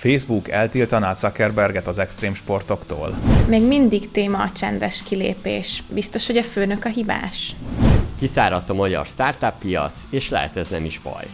Facebook eltiltaná Zuckerberget az extrém sportoktól? Még mindig téma a csendes kilépés. Biztos, hogy a főnök a hibás? Kiszáradt a magyar startup piac, és lehet ez nem is baj.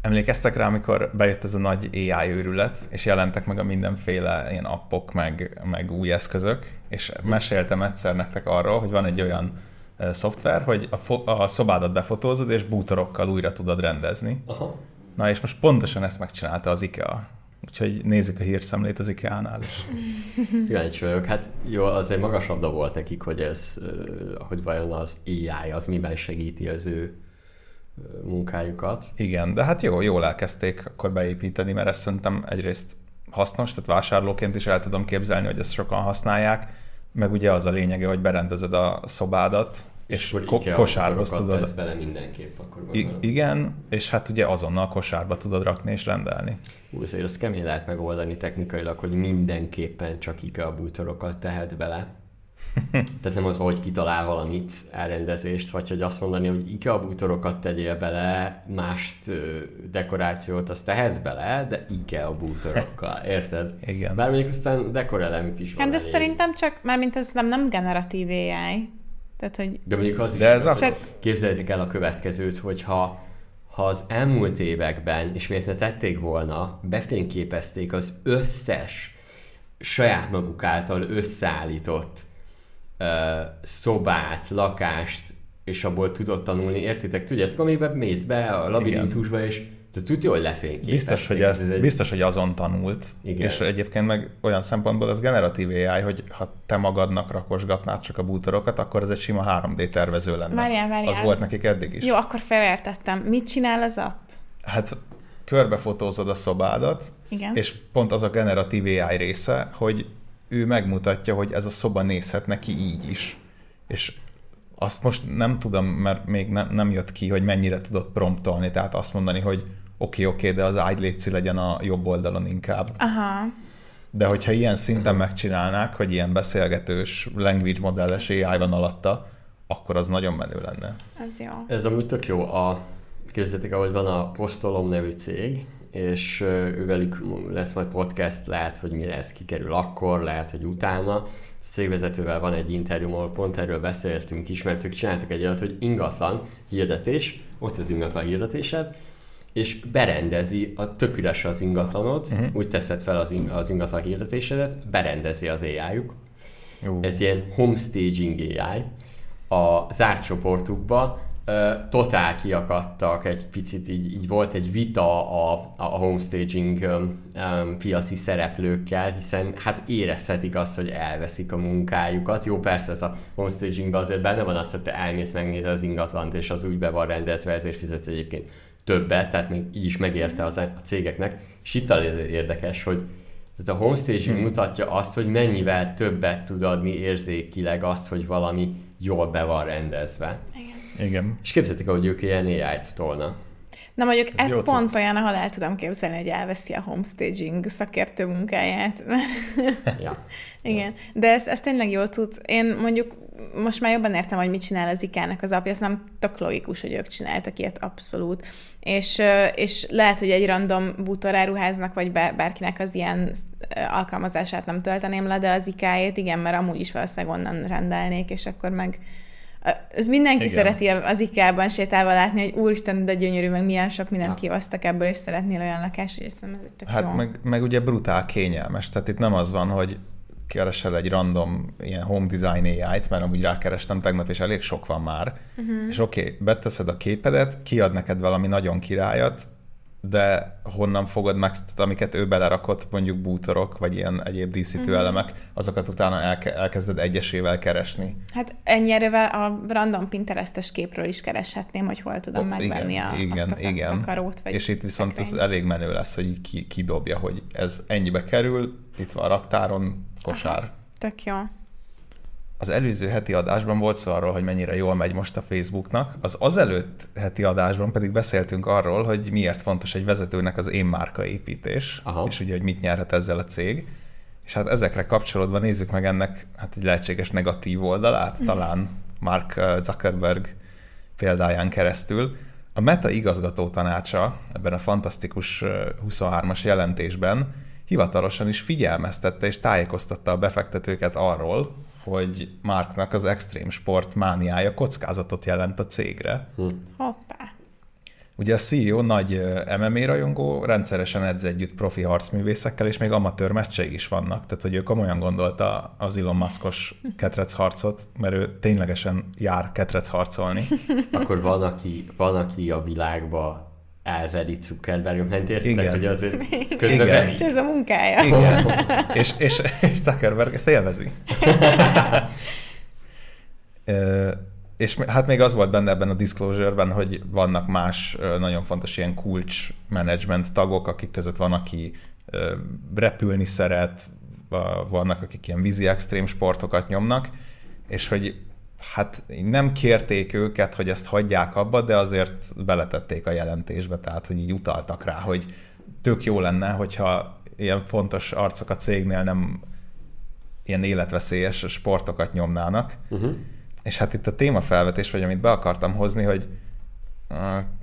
Emlékeztek rá, amikor bejött ez a nagy AI őrület, és jelentek meg a mindenféle ilyen appok, meg, meg új eszközök, és meséltem egyszer nektek arról, hogy van egy olyan szoftver, hogy a, fo- a szobádat befotózod, és bútorokkal újra tudod rendezni. Aha. Na és most pontosan ezt megcsinálta az IKEA. Úgyhogy nézzük a hírszemlét az IKEA-nál is. Kíváncsi vagyok. Hát jó, azért magasabb volt nekik, hogy ez, hogy vajon az AI az miben segíti az ő munkájukat. Igen, de hát jó, jól elkezdték akkor beépíteni, mert ezt szerintem egyrészt hasznos, tehát vásárlóként is el tudom képzelni, hogy ezt sokan használják, meg ugye az a lényege, hogy berendezed a szobádat, és, és ko- kosárhoz tudod. Bele mindenképp, akkor I- Igen, és hát ugye azonnal kosárba tudod rakni és rendelni. Úgy azért azt kemény lehet megoldani technikailag, hogy mindenképpen csak IKEA bútorokat tehet bele. Tehát nem az, hogy kitalál valamit, elrendezést, vagy hogy azt mondani, hogy IKEA bútorokat tegyél bele, mást dekorációt azt tehetsz bele, de IKEA bútorokkal, érted? Igen. Bár mondjuk aztán dekorelemük is van. Hát de elég. szerintem csak, mármint ez nem, nem generatív AI. Tehát, hogy... De mondjuk az de is, ez csak... képzeljétek el a következőt, hogyha ha az elmúlt években, és miért ne tették volna, befényképezték az összes saját maguk által összeállított uh, szobát, lakást, és abból tudott tanulni, értitek? Tudjátok, amiben mész be a labirintusba, és te tudja, hogy lefényképezték. Biztos, hogy, ezt, ez egy... biztos, hogy azon tanult, Igen. és egyébként meg olyan szempontból az generatív AI, hogy ha te magadnak rakosgatnád csak a bútorokat, akkor ez egy sima 3D tervező lenne. Várjál, várjál. Az volt nekik eddig is. Jó, akkor felértettem. Mit csinál az app? Hát körbefotózod a szobádat, Igen. és pont az a generatív AI része, hogy ő megmutatja, hogy ez a szoba nézhet neki így is. És azt most nem tudom, mert még nem, nem jött ki, hogy mennyire tudott promptolni, tehát azt mondani, hogy oké, okay, oké, okay, de az ágy létszi legyen a jobb oldalon inkább. Aha. De hogyha ilyen szinten megcsinálnák, hogy ilyen beszélgetős language modelles AI van alatta, akkor az nagyon menő lenne. Ez jó. Ez amúgy tök jó. A, képzeljétek, ahogy van a Postolom nevű cég, és ővelük lesz majd podcast, lehet, hogy mi lesz, kikerül akkor, lehet, hogy utána. Cégvezetővel van egy interjú, ahol pont erről beszéltünk is, mert ők csináltak egy olyat, hogy ingatlan hirdetés, ott az ingatlan hirdetésed, és berendezi, a tök üres az ingatlanod, uh-huh. úgy teszed fel az, az ingatlan hirdetésedet, berendezi az AI-juk. Uh. Ez ilyen homestaging AI. A zárt csoportukba totál kiakadtak egy picit, így, így volt egy vita a, a homestaging um, um, piaci szereplőkkel, hiszen hát érezhetik azt, hogy elveszik a munkájukat. Jó, persze ez a homestagingben azért benne van az, hogy te elmész, megnézed az ingatlant, és az úgy be van rendezve, ezért fizetsz egyébként többet, tehát még így is megérte az a cégeknek. És itt érdekes, hogy tehát a homestaging hmm. mutatja azt, hogy mennyivel többet tud adni érzékileg azt, hogy valami jól be van rendezve. Igen. Igen. És képzeljétek, hogy ők ilyen AI-t tolna. Na mondjuk Ez ezt pont cucc. olyan, ahol el tudom képzelni, hogy elveszi a homestaging szakértő munkáját. ja. Igen, de ez, ez tényleg jól tudsz. Én mondjuk most már jobban értem, hogy mit csinál az IK-nek az apja, ez nem tök logikus, hogy ők csináltak ilyet abszolút. És, és lehet, hogy egy random bútor áruháznak, vagy bár, bárkinek az ilyen alkalmazását nem tölteném le, de az IK-ét igen, mert amúgy is valószínűleg onnan rendelnék, és akkor meg Mindenki Igen. szereti az IKEA-ban sétálva látni, hogy úristen, de gyönyörű, meg milyen sok mindent kihoztak ebből, és szeretnél olyan lakást, hogy hiszem, ez tök Hát jó. meg, meg ugye brutál kényelmes, tehát itt nem az van, hogy keresel egy random ilyen home design AI-t, mert amúgy rákerestem tegnap, és elég sok van már, uh-huh. és oké, okay, beteszed a képedet, kiad neked valami nagyon királyat, de honnan fogod meg, amiket ő belerakott, mondjuk bútorok, vagy ilyen egyéb díszítő uh-huh. elemek, azokat utána elke, elkezded egyesével keresni. Hát ennyire a random Pinterestes képről is kereshetném, hogy hol tudom oh, megvenni igen, a, igen, azt a igen. takarót. Vagy És itt viszont ez elég menő lesz, hogy ki, kidobja, hogy ez ennyibe kerül, itt van a raktáron, kosár. Aha, tök jó. Az előző heti adásban volt szó arról, hogy mennyire jól megy most a Facebooknak, az azelőtt heti adásban pedig beszéltünk arról, hogy miért fontos egy vezetőnek az én márka építés, Aha. és ugye, hogy mit nyerhet ezzel a cég. És hát ezekre kapcsolódva nézzük meg ennek hát egy lehetséges negatív oldalát, mm. talán Mark Zuckerberg példáján keresztül. A Meta igazgató tanácsa ebben a fantasztikus 23-as jelentésben hivatalosan is figyelmeztette és tájékoztatta a befektetőket arról, hogy Marknak az extrém sport mániája kockázatot jelent a cégre. Hm. Hoppá. Ugye a CEO nagy MMA rajongó, rendszeresen edz együtt profi harcművészekkel, és még amatőr meccsei is vannak, tehát hogy ő komolyan gondolta az Elon Muskos ketrec harcot, mert ő ténylegesen jár ketrec harcolni. Akkor van, aki, van, aki a világba elveri Zuckerberg, nem értek, Igen. hogy azért közben Igen. És ez a munkája. Igen. és, és, és Zuckerberg ezt élvezi. és hát még az volt benne ebben a disclosure-ben, hogy vannak más nagyon fontos ilyen kulcs management tagok, akik között van, aki repülni szeret, vannak, akik ilyen vízi extrém sportokat nyomnak, és hogy hát nem kérték őket, hogy ezt hagyják abba, de azért beletették a jelentésbe, tehát hogy így utaltak rá, hogy tök jó lenne, hogyha ilyen fontos arcok a cégnél nem ilyen életveszélyes sportokat nyomnának. Uh-huh. És hát itt a témafelvetés, vagy amit be akartam hozni, hogy uh,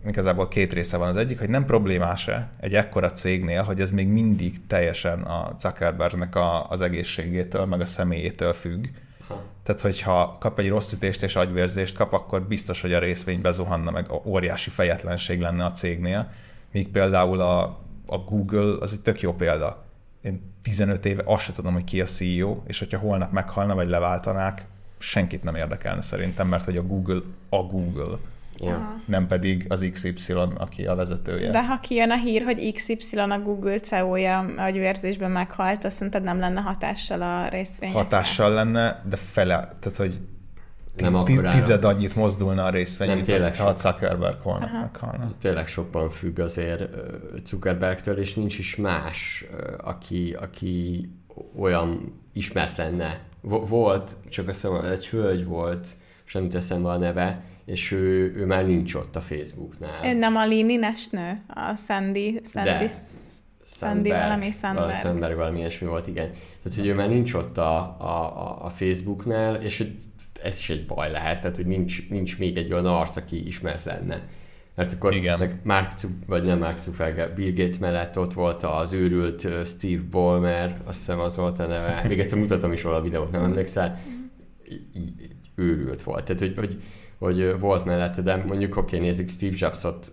igazából két része van. Az egyik, hogy nem problémás-e egy ekkora cégnél, hogy ez még mindig teljesen a Zuckerbergnek a, az egészségétől, meg a személyétől függ. Tehát, hogyha kap egy rossz ütést és agyvérzést kap, akkor biztos, hogy a részvény bezuhanna, meg óriási fejetlenség lenne a cégnél. Míg például a, a Google az egy tök jó példa. Én 15 éve azt sem tudom, hogy ki a CEO, és hogyha holnap meghalna, vagy leváltanák, senkit nem érdekelne szerintem, mert hogy a Google a Google. Ja. Nem pedig az XY, aki a vezetője. De ha kijön a hír, hogy XY a Google CEO-ja agyvérzésben meghalt, azt szerinted nem lenne hatással a részvényekre? Hatással lenne, de fele, tehát hogy tiz, nem tiz, tized annyit mozdulna a részvény, mint az, ha a Zuckerberg holnap meghalna. Tényleg sokban függ azért Zuckerbergtől, és nincs is más, aki, aki olyan ismert lenne volt, csak azt hiszem, egy hölgy volt, semmit eszembe a neve, és ő, ő már nincs ott a Facebooknál. Ő nem a Lini-nes nő? A Sandy, Sandy, De. Sandy valami Sandberg. Sandberg valami ilyesmi volt, igen. Tehát, hogy ő már nincs ott a, a, a Facebooknál, és ez is egy baj lehet, tehát, hogy nincs, nincs még egy olyan arc, aki ismert lenne. Mert akkor Igen. meg Mark vagy nem Mark Zuckerberg, Bill Gates mellett ott volt az őrült Steve Ballmer, azt hiszem az volt a neve. Még egyszer mutatom is róla a videót, nem emlékszel? őrült volt. Tehát, hogy, hogy, hogy volt mellette, de mondjuk oké, okay, nézzük Steve Jobsot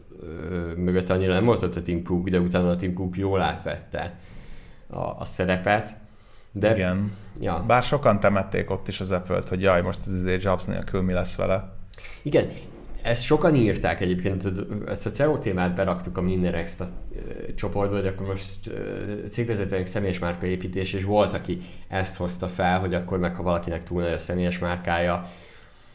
mögött annyira nem volt ott a Tim Cook, de utána a Tim Cook jól átvette a, a szerepet. De, Igen. Ja. Bár sokan temették ott is az Apple-t, hogy jaj, most ez Jobs nélkül mi lesz vele. Igen, ezt sokan írták egyébként, ezt a CEO témát beraktuk a Minden Extra csoportba, hogy akkor most cégvezetőnek személyes márka építés, és volt, aki ezt hozta fel, hogy akkor meg ha valakinek túl nagy a személyes márkája,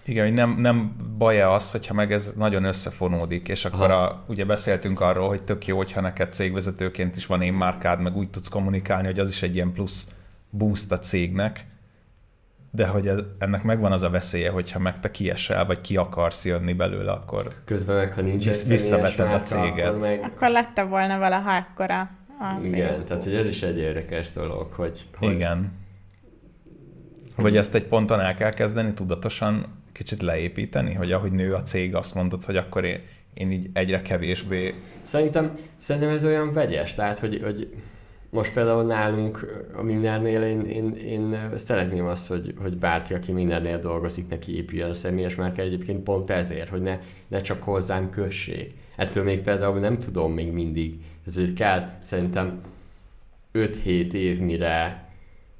igen, hogy nem, nem baj az, hogyha meg ez nagyon összefonódik, és akkor a, ugye beszéltünk arról, hogy tök jó, hogyha neked cégvezetőként is van én márkád, meg úgy tudsz kommunikálni, hogy az is egy ilyen plusz boost a cégnek, de hogy ez, ennek megvan az a veszélye, hogyha meg te kiesel, vagy ki akarsz jönni belőle, akkor közben meg, ha nincs vissz, visszaveted márka, a céget. Akkor, meg... akkor lette volna valaha akkora a Igen, Facebook. tehát hogy ez is egy érdekes dolog, hogy... hogy... Igen. Vagy ezt egy ponton el kell kezdeni tudatosan kicsit leépíteni, hogy ahogy nő a cég, azt mondod, hogy akkor én, én így egyre kevésbé... Szerintem, szerintem ez olyan vegyes, tehát hogy, hogy most például nálunk a mindennél én, én, én szeretném azt, hogy, hogy bárki, aki mindennél dolgozik, neki épüljön a személyes márka egyébként pont ezért, hogy ne, ne csak hozzám kössék. Ettől még például nem tudom még mindig, ez hogy kell szerintem 5-7 év, mire,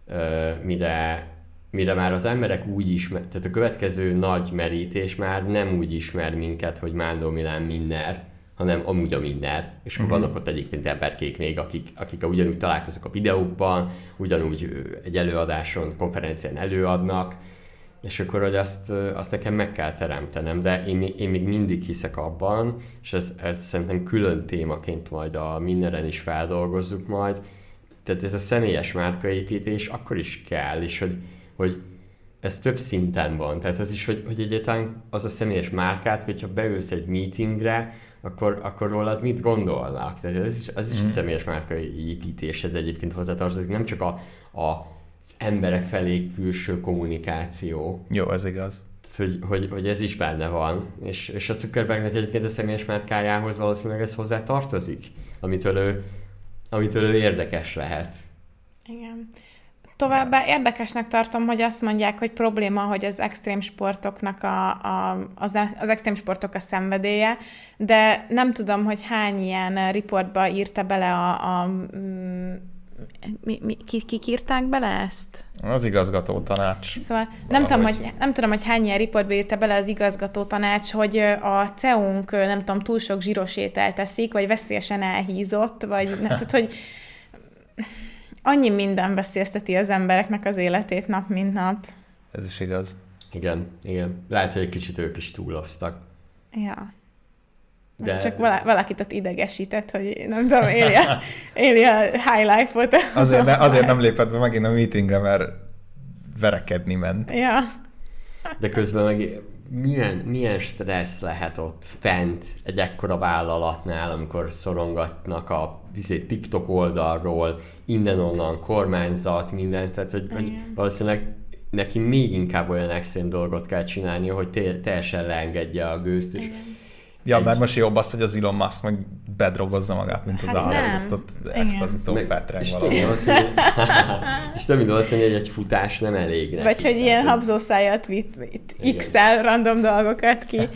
uh, mire, mire már az emberek úgy ismer, tehát a következő nagy merítés már nem úgy ismer minket, hogy Mándó Milán Minner, hanem amúgy a minden. És uh-huh. vannak ott egyébként emberkék még, akik, akik ugyanúgy találkoznak a videókban, ugyanúgy egy előadáson, konferencián előadnak, és akkor, hogy azt, azt nekem meg kell teremtenem, de én, én még mindig hiszek abban, és ez, ez szerintem külön témaként majd a mindenen is feldolgozzuk majd, tehát ez a személyes márkaépítés akkor is kell, és hogy, hogy ez több szinten van. Tehát az is, hogy, hogy egyáltalán az a személyes márkát, hogyha beülsz egy meetingre, akkor, akkor rólad mit gondolnak? Tehát ez is, az is mm. a személyes márkai építéshez egyébként hozzátartozik, nem csak a, a, az emberek felé külső kommunikáció. Jó, ez igaz. hogy, hogy, hogy ez is benne van, és, és a Zuckerbergnek egyébként a személyes márkájához valószínűleg ez hozzá tartozik, amitől ő, amitől ő érdekes lehet. Igen. Továbbá érdekesnek tartom, hogy azt mondják, hogy probléma, hogy az extrém sportoknak a, a, az, az extrém sportok a szenvedélye, de nem tudom, hogy hány ilyen riportba írta bele a, a mm, mi, mi, ki, kik írták bele ezt? Az igazgató tanács. Szóval nem tudom, hogy, nem tudom, hogy hány ilyen riportba írta bele az igazgató tanács, hogy a CEUNK, nem tudom, túl sok zsíros ételt teszik, vagy veszélyesen elhízott, vagy nem, tehát, hogy annyi minden veszélyezteti az embereknek az életét nap, mint nap. Ez is igaz. Igen, igen. Lehet, hogy egy kicsit ők is túloztak. Ja. De... Csak vala, valakit ott idegesített, hogy nem tudom, éli a, éli a high life-ot. Azért, ne, azért nem lépett be megint a meetingre, mert verekedni ment. Ja. De közben meg milyen, milyen stressz lehet ott fent egy ekkora vállalatnál, amikor szorongatnak a izé, TikTok oldalról, innen-onnan kormányzat, minden, tehát hogy, hogy valószínűleg neki még inkább olyan extrém dolgot kell csinálni, hogy teljesen leengedje a gőzt, és Igen Ja, egy... mert most jobb az, hogy az Elon Musk meg bedrogozza magát, mint az hát állat, ezt ott extazitó fetreng valahol. És több mint valószínű, hogy egy futás nem elég neki. Vagy hogy ilyen habzószájat vitt, x-el random dolgokat ki.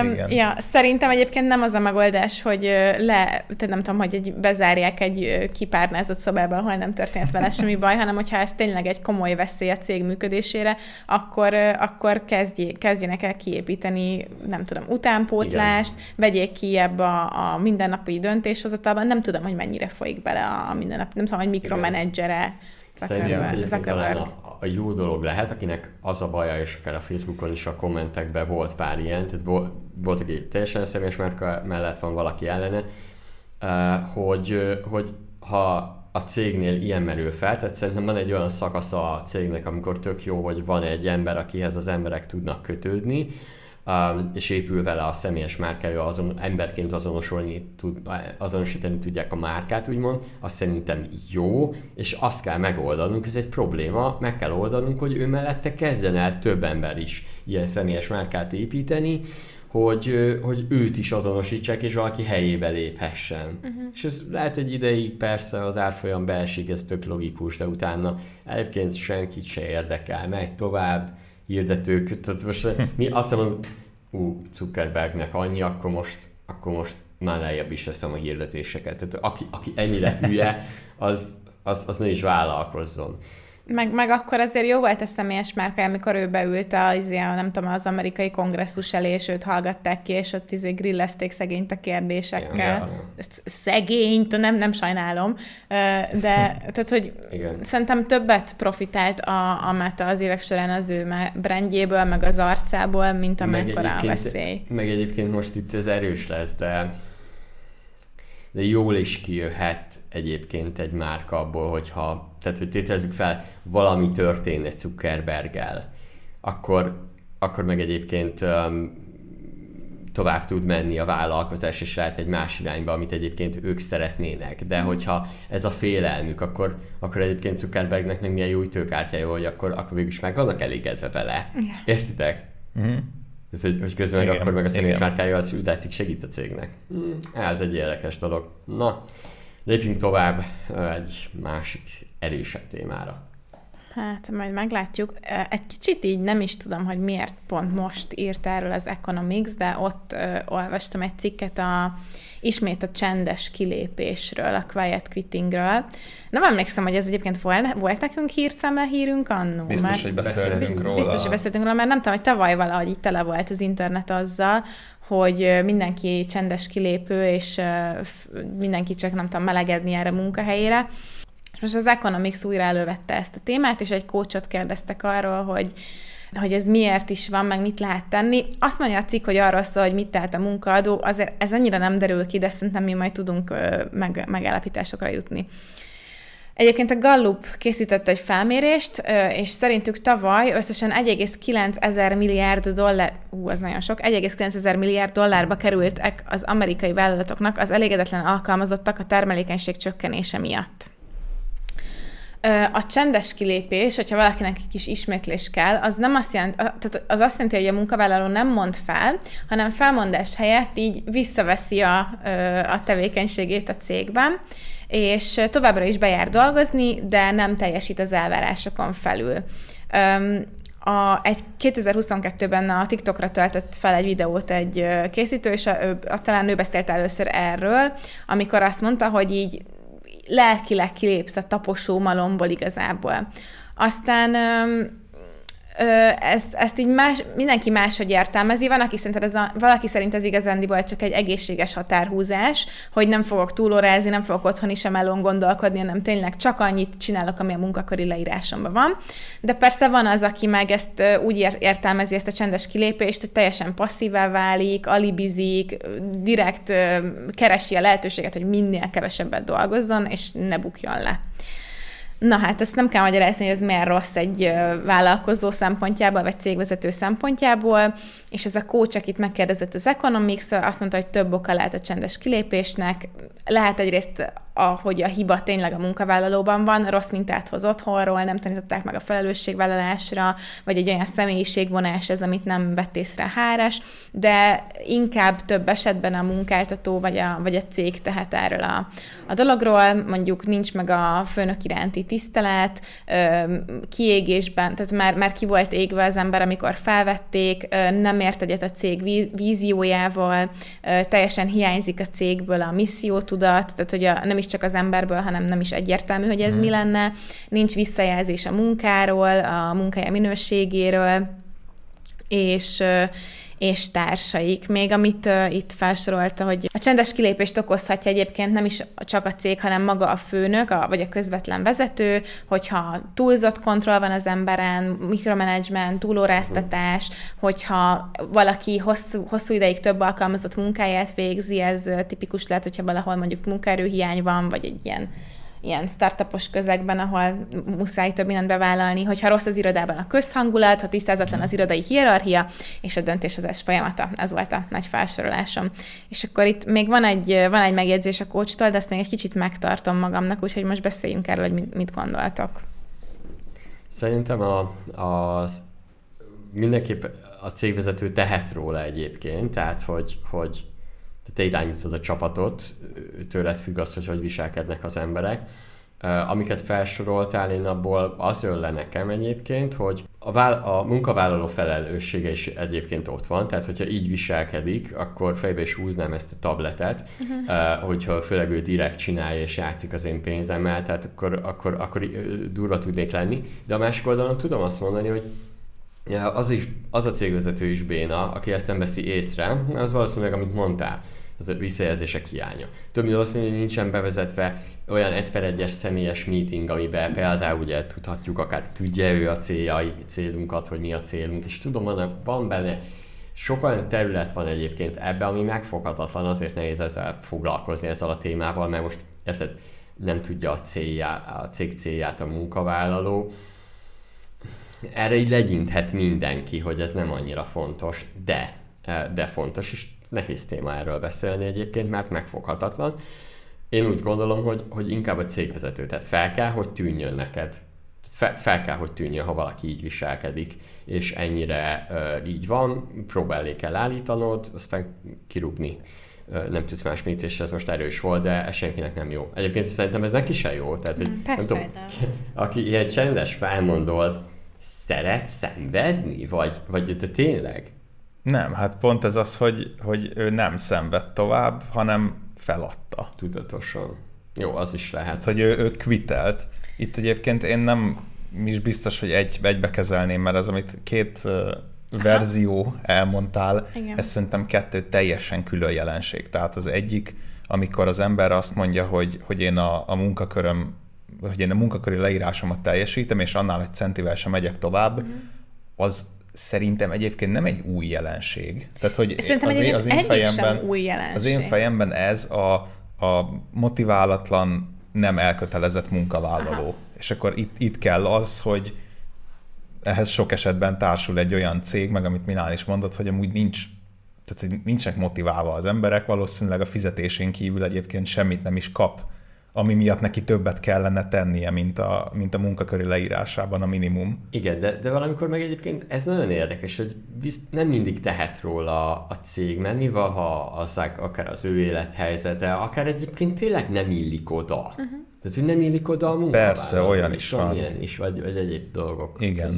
um, ja, szerintem egyébként nem az a megoldás, hogy le, te nem tudom, hogy egy, bezárják egy kipárnázott szobában, ahol nem történt vele semmi baj, hanem hogyha ez tényleg egy komoly veszély a cég működésére, akkor, akkor kezdj, kezdjenek el kiépíteni, nem tudom, utánpótlást, tudást, vegyék ki ebbe a, a mindennapi döntéshozatalban. Nem tudom, hogy mennyire folyik bele a mindennap, nem tudom, hogy mikromenedzsere. Szerintem talán a, a jó dolog lehet, akinek az a baja, és akár a Facebookon is a kommentekben volt pár ilyen, tehát volt, volt aki teljesen személyes márka mellett van valaki ellene, hogy, hogy ha a cégnél ilyen merül fel, tehát szerintem van egy olyan szakasza a cégnek, amikor tök jó, hogy van egy ember, akihez az emberek tudnak kötődni, és épül vele a személyes márkája, azon, emberként azonosolni, tud, azonosítani tudják a márkát, úgymond, az szerintem jó, és azt kell megoldanunk, ez egy probléma, meg kell oldanunk, hogy ő mellette kezdjen el több ember is ilyen személyes márkát építeni, hogy, hogy őt is azonosítsák, és valaki helyébe léphessen. Uh-huh. És ez lehet, hogy ideig persze az árfolyam beesik, ez tök logikus, de utána egyébként senkit se érdekel, megy tovább, hirdetők, tehát most mi azt mondom, ú, Zuckerbergnek annyi, akkor most, akkor most már lejjebb is veszem a hirdetéseket. Tehát aki, aki ennyire hülye, az, az, az ne is vállalkozzon. Meg, meg akkor azért jó volt a személyes márka, amikor ő beült a, izé, a, nem tudom, az amerikai kongresszus elé, és őt hallgatták ki, és ott izé grillezték szegényt a kérdésekkel. Ezt szegényt, nem, nem sajnálom. De, tehát, hogy Igen. szerintem többet profitált a, a Meta az évek során az ő brandjéből, meg az arcából, mint amekkora a veszély. Meg egyébként most itt ez erős lesz, de de jól is kijöhet egyébként egy márka abból, hogyha, tehát hogy tételezzük fel, valami történne Zuckerberggel, akkor, akkor meg egyébként um, tovább tud menni a vállalkozás, és lehet egy más irányba, amit egyébként ők szeretnének. De hogyha ez a félelmük, akkor, akkor egyébként Zuckerbergnek meg milyen jó ütőkártyája, hogy akkor, akkor végül is meg vannak elégedve vele. Értitek? Uh-huh. Ez, hogy, hogy közben meg akkor meg a személyes márkája az úgy látszik segít a cégnek. Hmm. Ez egy érdekes dolog. Na, lépjünk tovább egy másik erősebb témára. Hát, majd meglátjuk. Egy kicsit így nem is tudom, hogy miért pont most írt erről az Economics, de ott ö, olvastam egy cikket a, ismét a csendes kilépésről, a quiet quittingről. Nem emlékszem, hogy ez egyébként volt, volt nekünk hírszemle hírünk annó. Biztos, mert, hogy beszéltünk biztos, róla. Biztos, hogy beszéltünk róla, mert nem tudom, hogy tavaly valahogy így tele volt az internet azzal, hogy mindenki csendes kilépő, és mindenki csak nem tudom melegedni erre a munkahelyére. És most az Economics újra elővette ezt a témát, és egy kócsot kérdeztek arról, hogy hogy ez miért is van, meg mit lehet tenni. Azt mondja a cikk, hogy arról szól, hogy mit tehet a munkaadó, azért ez annyira nem derül ki, de szerintem mi majd tudunk meg, megállapításokra jutni. Egyébként a Gallup készített egy felmérést, és szerintük tavaly összesen 1,9 ezer milliárd dollár, ú, az nagyon sok, 1,9 ezer milliárd dollárba kerültek az amerikai vállalatoknak az elégedetlen alkalmazottak a termelékenység csökkenése miatt. A csendes kilépés, hogyha valakinek egy kis ismétlés kell, az nem azt jelenti, tehát az azt jelenti, hogy a munkavállaló nem mond fel, hanem felmondás helyett így visszaveszi a, a tevékenységét a cégben, és továbbra is bejár dolgozni, de nem teljesít az elvárásokon felül. A, egy 2022-ben a TikTokra töltött fel egy videót egy készítő, és a, a, talán ő beszélt először erről, amikor azt mondta, hogy így lelkileg kilépsz a taposó malomból igazából. Aztán ezt, ezt így más, mindenki máshogy értelmezi. Van, aki szerint ez a, valaki szerint ez igazándiból csak egy egészséges határhúzás, hogy nem fogok túlórázni, nem fogok otthon sem elon gondolkodni, hanem tényleg csak annyit csinálok, ami a munkaköri leírásomban van. De persze van az, aki meg ezt úgy értelmezi, ezt a csendes kilépést, hogy teljesen passzívá válik, alibizik, direkt keresi a lehetőséget, hogy minél kevesebbet dolgozzon, és ne bukjon le. Na hát ezt nem kell magyarázni, hogy ez miért rossz egy vállalkozó szempontjából, vagy cégvezető szempontjából, és ez a coach, akit megkérdezett az Economics, azt mondta, hogy több oka lehet a csendes kilépésnek. Lehet egyrészt, hogy a hiba tényleg a munkavállalóban van, rossz mintát hoz otthonról, nem tanították meg a felelősségvállalásra, vagy egy olyan személyiségvonás ez, amit nem vett észre hárás, de inkább több esetben a munkáltató vagy a, vagy a cég tehet erről a, a dologról, mondjuk nincs meg a főnök iránti tisztelet, kiégésben, tehát már, már ki volt égve az ember, amikor felvették, nem ért egyet a cég víziójával, teljesen hiányzik a cégből a missziótudat, tehát hogy a, nem is csak az emberből, hanem nem is egyértelmű, hogy ez hmm. mi lenne, nincs visszajelzés a munkáról, a munkája minőségéről, és és társaik. Még amit uh, itt felsorolta, hogy a csendes kilépést okozhatja egyébként nem is csak a cég, hanem maga a főnök, a, vagy a közvetlen vezető, hogyha túlzott kontroll van az emberen, mikromanagement, túlóráztatás, hogyha valaki hosszú, hosszú ideig több alkalmazott munkáját végzi, ez tipikus lehet, hogyha valahol mondjuk munkaerőhiány van, vagy egy ilyen ilyen startupos közegben, ahol muszáj több mindent bevállalni, hogyha rossz az irodában a közhangulat, ha tisztázatlan az irodai hierarchia, és a döntéshozás folyamata. Ez volt a nagy felsorolásom. És akkor itt még van egy, van egy megjegyzés a kócstól, de ezt még egy kicsit megtartom magamnak, úgyhogy most beszéljünk erről, hogy mit, gondoltok. Szerintem a, a, mindenképp a cégvezető tehet róla egyébként, tehát hogy, hogy te irányítod a csapatot, tőled függ az, hogy hogy viselkednek az emberek. Amiket felsoroltál, én abból az jön le nekem egyébként, hogy a, vál- a munkavállaló felelőssége is egyébként ott van, tehát hogyha így viselkedik, akkor fejbe is húznám ezt a tabletet, uh-huh. hogyha főleg ő direkt csinálja és játszik az én pénzemmel, tehát akkor, akkor, akkor durva tudnék lenni. De a másik oldalon tudom azt mondani, hogy az, is, az a cégvezető is béna, aki ezt nem veszi észre, az valószínűleg, amit mondtál, az a visszajelzések hiánya. Több valószínű, hogy nincsen bevezetve olyan egy per egyes személyes meeting, amiben például ugye tudhatjuk, akár tudja ő a céljai, célunkat, hogy mi a célunk, és tudom, van, van benne sok olyan terület van egyébként ebben, ami megfoghatatlan, azért nehéz ezzel foglalkozni ezzel a témával, mert most érted, nem tudja a, céljá, a cég célját a munkavállaló, erre így legyinthet mindenki, hogy ez nem annyira fontos, de, de fontos, és nehéz téma erről beszélni egyébként, mert megfoghatatlan. Én úgy gondolom, hogy, hogy inkább a cégvezető, tehát fel kell, hogy tűnjön neked. Fel, fel kell, hogy tűnjön, ha valaki így viselkedik, és ennyire uh, így van, próbálni kell állítanod, aztán kirúgni uh, nem tudsz más mit, és ez most erős volt, de ez senkinek nem jó. Egyébként szerintem ez neki sem jó. Tehát, hogy, Persze, tudom, aki ilyen csendes felmondó, az szeret szenvedni? Vagy, vagy de tényleg? Nem, hát pont ez az, hogy, hogy ő nem szenved tovább, hanem feladta. Tudatosan. Jó, az is lehet. Hát, hogy ő, ő kvitelt. Itt egyébként én nem is biztos, hogy egy, egybe kezelném, mert az, amit két uh, verzió elmondtál, Igen. ez szerintem kettő teljesen külön jelenség. Tehát az egyik, amikor az ember azt mondja, hogy, hogy én a, a munkaköröm hogy én a munkaköri leírásomat teljesítem, és annál egy centivel sem megyek tovább, uh-huh. az szerintem egyébként nem egy új jelenség. Tehát, hogy szerintem az, én, az én fejemben, új jelenség. Az én fejemben ez a, a motiválatlan, nem elkötelezett munkavállaló. Aha. És akkor itt, itt kell az, hogy ehhez sok esetben társul egy olyan cég, meg amit Minál is mondott, hogy amúgy nincs tehát hogy nincsenek motiválva az emberek, valószínűleg a fizetésén kívül egyébként semmit nem is kap ami miatt neki többet kellene tennie, mint a, mint a munkaköri leírásában a minimum. Igen, de, de valamikor meg egyébként ez nagyon érdekes, hogy bizt, nem mindig tehet róla a cég, mert mi van, ha az, akár az ő élethelyzete, akár egyébként tényleg nem illik oda. Uh-huh. Tehát, hogy nem illik oda a munkavállaló. Persze, olyan is van. Ilyen is, vagy, vagy egyéb dolgok Igen,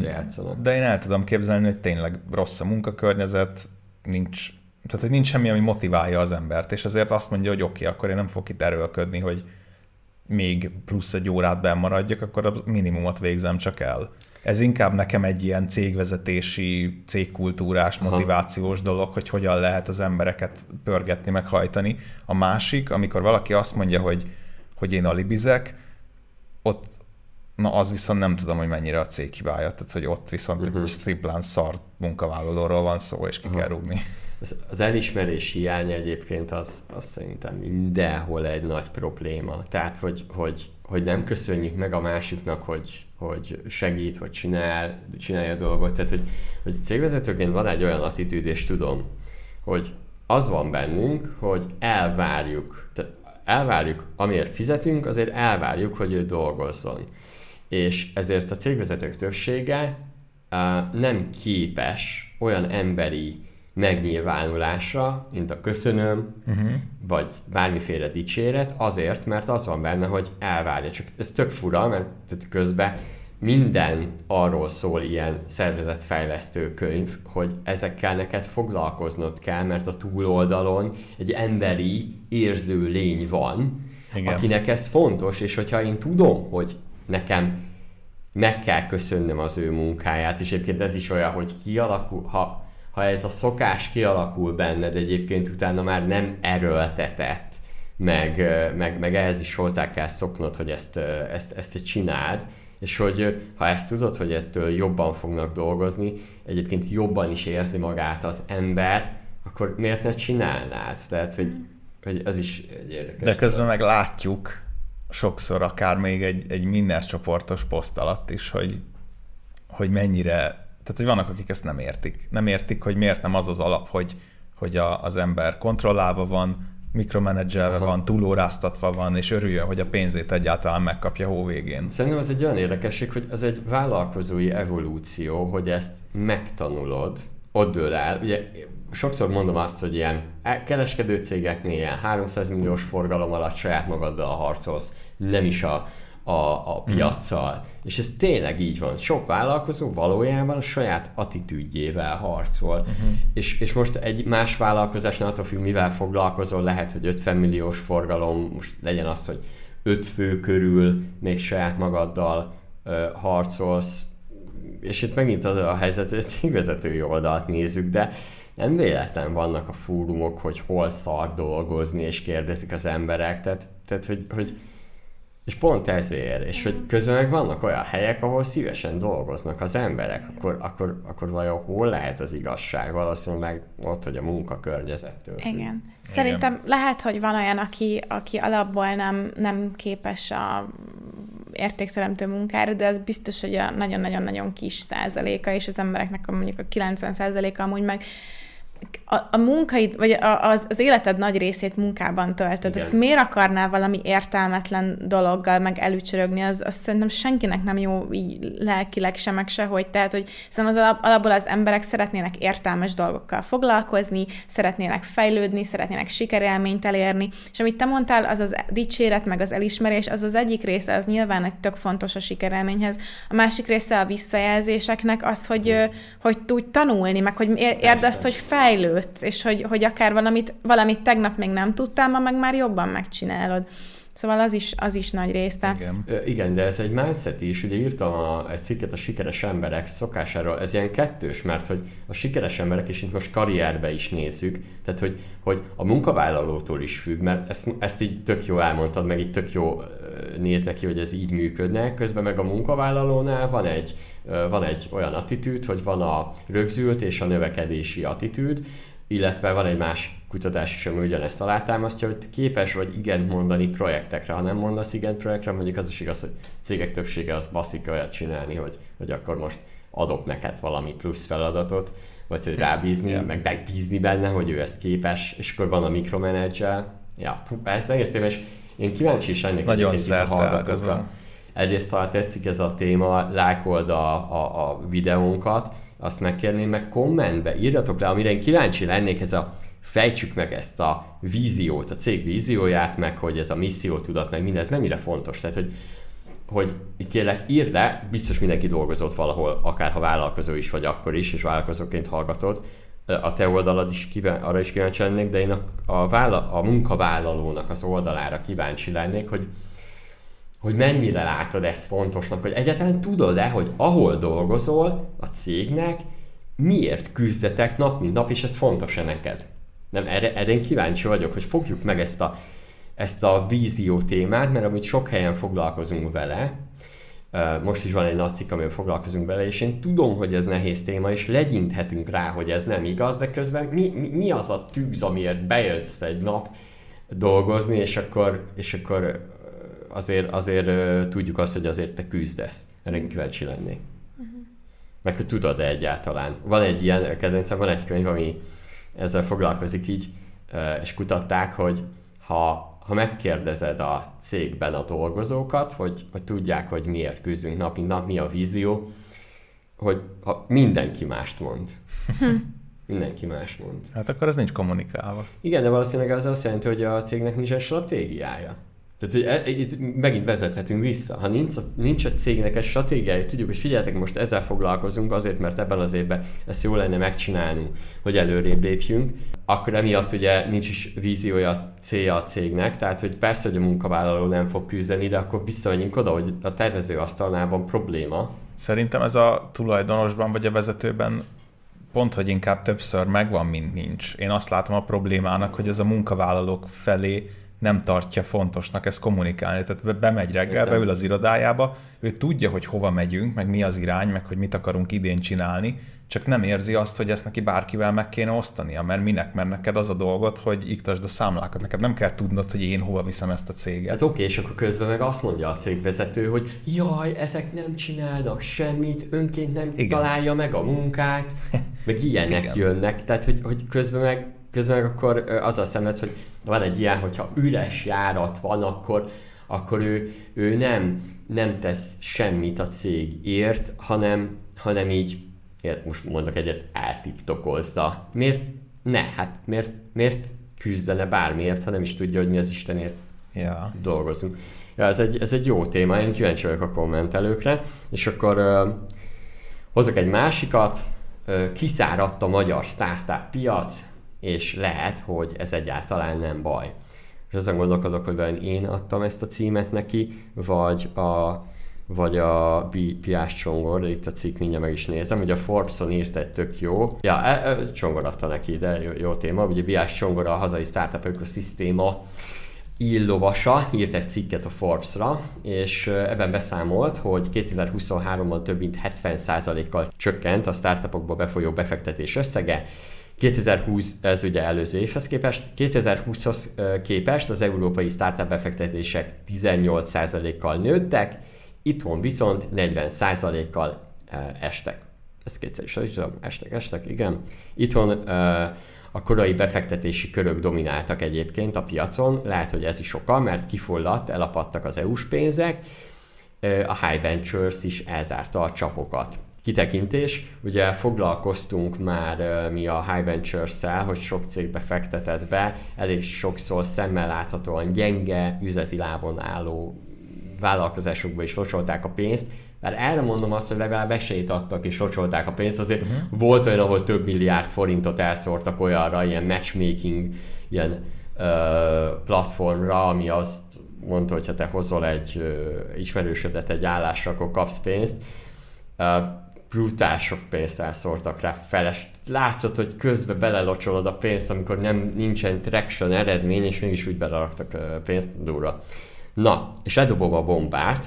de én el tudom képzelni, hogy tényleg rossz a munkakörnyezet, nincs, tehát hogy nincs semmi, ami motiválja az embert, és azért azt mondja, hogy oké, okay, akkor én nem fogok itt erőlködni, hogy még plusz egy órát benn maradjak, akkor a minimumot végzem csak el. Ez inkább nekem egy ilyen cégvezetési, cégkultúrás, motivációs dolog, hogy hogyan lehet az embereket pörgetni, meghajtani. A másik, amikor valaki azt mondja, hogy, hogy én alibizek, ott na az viszont nem tudom, hogy mennyire a cég hibája, tehát hogy ott viszont uh-huh. egy szimplán szar munkavállalóról van szó, és ki uh-huh. kell rúgni az elismerés hiánya egyébként az, az szerintem mindenhol egy nagy probléma. Tehát, hogy, hogy, hogy nem köszönjük meg a másiknak, hogy, hogy segít, vagy csinál, csinálja a dolgot. Tehát, hogy, hogy cégvezetőként van egy olyan attitűd, és tudom, hogy az van bennünk, hogy elvárjuk, tehát elvárjuk, amiért fizetünk, azért elvárjuk, hogy ő dolgozzon. És ezért a cégvezetők többsége uh, nem képes olyan emberi megnyilvánulásra, mint a köszönöm, uh-huh. vagy bármiféle dicséret, azért, mert az van benne, hogy elvárja. Csak ez tök fura, mert közben minden arról szól ilyen szervezetfejlesztő könyv, hogy ezekkel neked foglalkoznod kell, mert a túloldalon egy emberi, érző lény van, Igen. akinek ez fontos, és hogyha én tudom, hogy nekem meg kell köszönnöm az ő munkáját, és egyébként ez is olyan, hogy kialakul, ha ha ez a szokás kialakul benned egyébként, utána már nem erőltetett, meg, meg, meg ehhez is hozzá kell szoknod, hogy ezt, ezt, ezt csináld, és hogy ha ezt tudod, hogy ettől jobban fognak dolgozni, egyébként jobban is érzi magát az ember, akkor miért ne csinálnád? Tehát, hogy, hogy az is egy érdekes. De közben meg látjuk sokszor akár még egy, egy minden csoportos poszt alatt is, hogy, hogy mennyire tehát, hogy vannak, akik ezt nem értik. Nem értik, hogy miért nem az az alap, hogy, hogy a, az ember kontrollálva van, mikromenedzselve van, túlóráztatva van, és örüljön, hogy a pénzét egyáltalán megkapja hóvégén. Szerintem az egy olyan érdekesség, hogy az egy vállalkozói evolúció, hogy ezt megtanulod, ott dől el. Ugye sokszor mondom azt, hogy ilyen kereskedő cégeknél ilyen 300 milliós forgalom alatt saját magaddal harcolsz, nem is a a, a piaccal. Mm. És ez tényleg így van. Sok vállalkozó valójában a saját attitűdjével harcol. Mm-hmm. És, és most egy más vállalkozásnál attól függ, mivel foglalkozol, lehet, hogy 50 milliós forgalom, most legyen az, hogy 5 fő körül még saját magaddal ö, harcolsz, és itt megint az a helyzet, hogy a cégvezetői oldalt nézzük, de nem véletlen vannak a fórumok, hogy hol szar dolgozni, és kérdezik az emberek, tehát, tehát hogy, hogy és pont ezért, és hogy közben meg vannak olyan helyek, ahol szívesen dolgoznak az emberek, akkor, akkor, akkor vajon hol lehet az igazság? Valószínűleg ott, hogy a munkakörnyezettől. Igen. Szerintem Igen. lehet, hogy van olyan, aki, aki alapból nem, nem képes a értékteremtő munkára, de ez biztos, hogy a nagyon-nagyon-nagyon kis százaléka, és az embereknek mondjuk a 90 százaléka amúgy meg a, a munkaid, vagy a, az, az életed nagy részét munkában töltöd, Igen. ezt miért akarnál valami értelmetlen dologgal meg elücsörögni, az, az szerintem senkinek nem jó így lelkileg se, meg se, hogy tehát, hogy szerintem az alap, alapból az emberek szeretnének értelmes dolgokkal foglalkozni, szeretnének fejlődni, szeretnének sikerélményt elérni, és amit te mondtál, az az dicséret, meg az elismerés, az az egyik része, az nyilván egy tök fontos a sikerélményhez. A másik része a visszajelzéseknek az, hogy, hogy tudj tanulni, meg hogy érd azt, hogy fel fejlődsz, és hogy, hogy akár valamit, valamit tegnap még nem tudtál, ma meg már jobban megcsinálod. Szóval az is, az is nagy része. Igen. igen, de ez egy mindset is. Ugye írtam a, egy cikket a sikeres emberek szokásáról. Ez ilyen kettős, mert hogy a sikeres emberek, és itt most karrierbe is nézzük, tehát hogy, hogy a munkavállalótól is függ, mert ezt, ezt így tök jó elmondtad, meg így tök jó néz neki, hogy ez így működne. Közben meg a munkavállalónál van egy, van egy olyan attitűd, hogy van a rögzült és a növekedési attitűd, illetve van egy más kutatás is, ami ugyanezt alátámasztja, hogy képes vagy igen mondani projektekre. Ha nem mondasz igen projektre, mondjuk az is igaz, hogy cégek többsége az baszik olyat csinálni, hogy, hogy akkor most adok neked valami plusz feladatot, vagy hogy rábízni, yeah. meg megbízni benne, hogy ő ezt képes, és akkor van a mikromanager. Ja, fú, ezt egész téves, Én kíváncsi is ennek Nagyon szerteágazó. Egyrészt, ha tetszik ez a téma, lájkold a, a, a videónkat, azt megkérném meg kommentbe, írjatok le, amire én kíváncsi lennék, ez a fejtsük meg ezt a víziót, a cég vízióját, meg hogy ez a misszió tudat, meg mindez mennyire fontos. Tehát, hogy, hogy kérlek, írd le, biztos mindenki dolgozott valahol, akár ha vállalkozó is vagy akkor is, és vállalkozóként hallgatod, a te oldalad is kíván, arra is kíváncsi lennék, de én a, a, vála, a munkavállalónak az oldalára kíváncsi lennék, hogy, hogy mennyire látod ezt fontosnak, hogy egyáltalán tudod-e, hogy ahol dolgozol a cégnek, miért küzdetek nap, mint nap, és ez fontos-e neked? Nem, erre, erre én kíváncsi vagyok, hogy fogjuk meg ezt a, ezt a vízió témát, mert amit sok helyen foglalkozunk vele, most is van egy nagy cikk, amivel foglalkozunk vele, és én tudom, hogy ez nehéz téma, és legyinthetünk rá, hogy ez nem igaz, de közben mi, mi, mi az a tűz, amiért bejössz egy nap dolgozni, és akkor, és akkor azért, azért tudjuk azt, hogy azért te küzdesz. Erre kíváncsi lennék. Uh-huh. Meg hogy tudod-e egyáltalán. Van egy ilyen kedvencem, van egy könyv, ami ezzel foglalkozik így, és kutatták, hogy ha ha megkérdezed a cégben a dolgozókat, hogy, hogy tudják, hogy miért küzdünk nap, mint nap, mi a vízió, hogy ha mindenki mást mond. mindenki más mond. Hát akkor ez nincs kommunikálva. Igen, de valószínűleg az azt jelenti, hogy a cégnek nincs egy stratégiája. Tehát, hogy e, itt megint vezethetünk vissza. Ha nincs, nincs a cégnek egy stratégiája, tudjuk, hogy figyeljetek, most ezzel foglalkozunk azért, mert ebben az évben ezt jó lenne megcsinálnunk, hogy előrébb lépjünk, akkor emiatt ugye nincs is víziója, célja a cégnek, tehát hogy persze, hogy a munkavállaló nem fog küzdeni, de akkor visszamegyünk oda, hogy a tervezőasztalnál van probléma. Szerintem ez a tulajdonosban vagy a vezetőben pont, hogy inkább többször megvan, mint nincs. Én azt látom a problémának, hogy ez a munkavállalók felé nem tartja fontosnak ezt kommunikálni. Tehát bemegy reggel, Értem. beül az irodájába, ő tudja, hogy hova megyünk, meg mi az irány, meg hogy mit akarunk idén csinálni, csak nem érzi azt, hogy ezt neki bárkivel meg kéne osztania, mert minek, mert neked az a dolgot, hogy iktasd a számlákat. Neked nem kell tudnod, hogy én hova viszem ezt a céget. Hát oké, és akkor közben meg azt mondja a cégvezető, hogy jaj, ezek nem csinálnak semmit, önként nem Igen. találja meg a munkát, meg ilyenek Igen. jönnek. Tehát, hogy, hogy közben meg közben meg akkor azzal szemledsz, hogy van egy ilyen, hogyha üres járat van, akkor, akkor ő, ő nem, nem tesz semmit a cégért, hanem, hanem így, most mondok egyet, eltiktokozza. Miért ne? Hát miért, miért küzdene bármiért, ha nem is tudja, hogy mi az Istenért ja. dolgozunk. Ja, ez egy, ez egy jó téma, én kíváncsi vagyok a kommentelőkre, és akkor uh, hozok egy másikat, uh, kiszáradt a magyar startup piac, és lehet, hogy ez egyáltalán nem baj. És azon gondolkodok, hogy én adtam ezt a címet neki, vagy a, vagy a Piás Csongor, de itt a cikk mindjárt meg is nézem, hogy a Forbes-on írt egy tök jó, ja, e, e, Csongor adta neki, de jó, jó téma, ugye Piás Csongor a hazai startup ökoszisztéma illovasa írt egy cikket a Forbes-ra, és ebben beszámolt, hogy 2023-ban több mint 70%-kal csökkent a startupokba befolyó befektetés összege, 2020, ez ugye előző évhez képest, 2020-hoz képest az európai startup befektetések 18%-kal nőttek, itthon viszont 40%-kal estek. Ezt kétszer is tudom, estek, estek, igen. Itthon a korai befektetési körök domináltak egyébként a piacon, lehet, hogy ez is oka, mert kifulladt, elapadtak az EU-s pénzek, a High Ventures is elzárta a csapokat kitekintés. Ugye foglalkoztunk már mi a High Ventures-szel, hogy sok cégbe fektetett be, elég sokszor szemmel láthatóan gyenge, üzleti lábon álló vállalkozásokba is locsolták a pénzt, mert erre mondom azt, hogy legalább esélyt adtak és locsolták a pénzt, azért uh-huh. volt olyan, ahol több milliárd forintot elszórtak olyanra, ilyen matchmaking, ilyen uh, platformra, ami azt mondta, hogy ha te hozol egy uh, ismerősödet egy állásra, akkor kapsz pénzt. Uh, brutál sok pénzt elszórtak rá feles. Látszott, hogy közben belelocsolod a pénzt, amikor nem nincsen traction eredmény, és mégis úgy beleraktak pénzt durva. Na, és ledobom a bombát,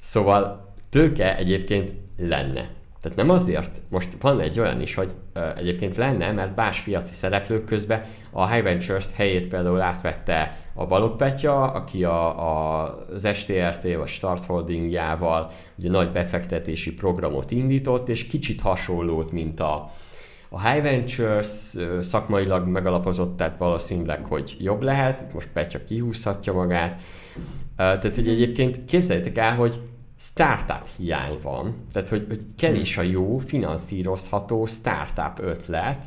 szóval tőke egyébként lenne. Tehát nem azért, most van egy olyan is, hogy uh, egyébként lenne, mert más piaci szereplők közben a High Ventures helyét például átvette a Balog Petya, aki a, a, az STRT vagy Start Holdingjával ugye nagy befektetési programot indított, és kicsit hasonlót, mint a, A High Ventures szakmailag megalapozott, tehát valószínűleg, hogy jobb lehet, itt most Petya kihúzhatja magát. Tehát, hogy egyébként képzeljétek el, hogy startup hiány van, tehát, hogy, hogy kevés a jó, finanszírozható startup ötlet,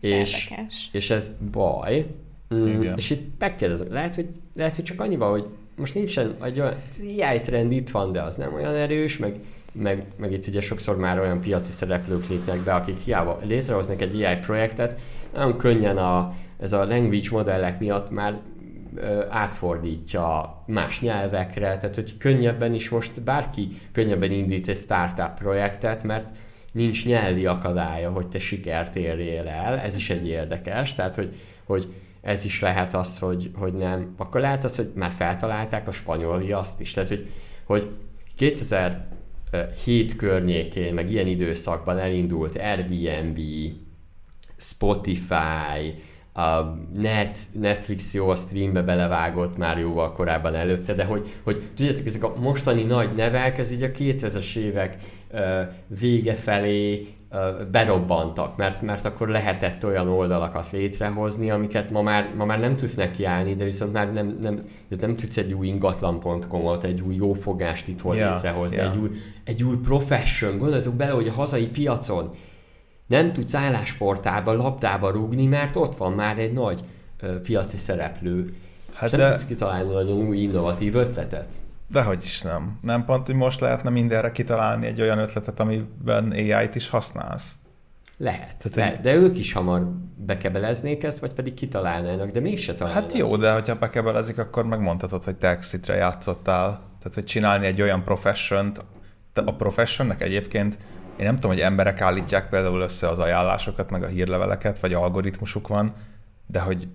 és, és ez baj. Mm. És itt megkérdezem, lehet hogy, lehet, hogy csak annyival, hogy most nincsen egy olyan AI trend itt van, de az nem olyan erős, meg, meg, meg itt ugye sokszor már olyan piaci szereplők lépnek be, akik hiába létrehoznak egy AI projektet, nagyon könnyen a, ez a language modellek miatt már átfordítja más nyelvekre, tehát hogy könnyebben is most bárki könnyebben indít egy startup projektet, mert nincs nyelvi akadálya, hogy te sikert érjél el, ez is egy érdekes, tehát hogy, hogy ez is lehet az, hogy, hogy nem. Akkor lehet az, hogy már feltalálták a spanyol viaszt is. Tehát, hogy, hogy 2007 környékén, meg ilyen időszakban elindult Airbnb, Spotify, a Net, Netflix jó a streambe belevágott már jóval korábban előtte, de hogy, hogy tudjátok, ezek a mostani nagy nevek, ez így a 2000-es évek vége felé berobbantak, mert, mert akkor lehetett olyan oldalakat létrehozni, amiket ma már, ma már nem tudsz nekiállni, de viszont már nem, nem, nem tudsz egy új ingatlan.com-ot, egy új jófogást itt yeah, létrehozni, yeah. egy, új, egy új profession. Gondoljatok bele, hogy a hazai piacon nem tudsz állásportába, labdába rúgni, mert ott van már egy nagy ö, piaci szereplő. Hát és nem de... tudsz kitalálni nagyon új innovatív ötletet. Dehogy is nem. Nem pont, hogy most lehetne mindenre kitalálni egy olyan ötletet, amiben AI-t is használsz. Lehet, Tehát, lehet. de ők is hamar bekebeleznék ezt, vagy pedig kitalálnának, de mégse találnának. Hát jó, de hogyha bekebelezik, akkor megmondhatod, hogy te Exitre játszottál. Tehát, hogy csinálni egy olyan profession a professionnek egyébként én nem tudom, hogy emberek állítják például össze az ajánlásokat, meg a hírleveleket, vagy algoritmusuk van, de hogy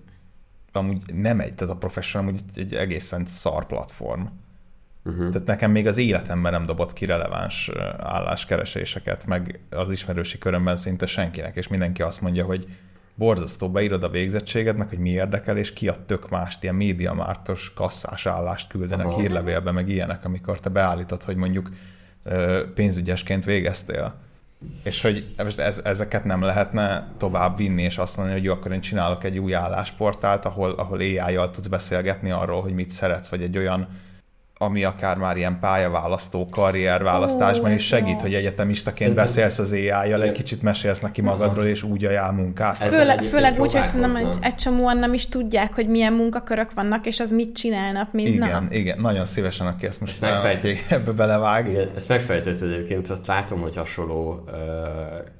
amúgy nem egy, tehát a professional amúgy egy egészen szar platform. Uh-huh. Tehát nekem még az életemben nem dobott ki releváns álláskereséseket, meg az ismerősi körömben szinte senkinek, és mindenki azt mondja, hogy borzasztó, beírod a végzettséged, meg hogy mi érdekel, és ki a tök mást, ilyen médiamártos kasszás állást küldenek Aha. hírlevélbe, meg ilyenek, amikor te beállítod, hogy mondjuk pénzügyesként végeztél. És hogy ez, ezeket nem lehetne tovább vinni, és azt mondani, hogy jó, akkor én csinálok egy új állásportált, ahol, ahol AI-jal tudsz beszélgetni arról, hogy mit szeretsz, vagy egy olyan ami akár már ilyen pályaválasztó, karrierválasztásban is segít, jó. hogy egyetemistaként Szerintem... beszélsz az AI-jal, egy kicsit mesélsz neki magadról, és úgy ajánl munkát. Főleg, főleg úgy, hogy szerintem egy, egy csomóan nem is tudják, hogy milyen munkakörök vannak, és az mit csinálnak mint Igen, nap. igen, nagyon szívesen, aki ezt most ezt megfejt... ebbe belevág. Igen, ezt megfejtett egyébként, azt látom, hogy hasonló ö,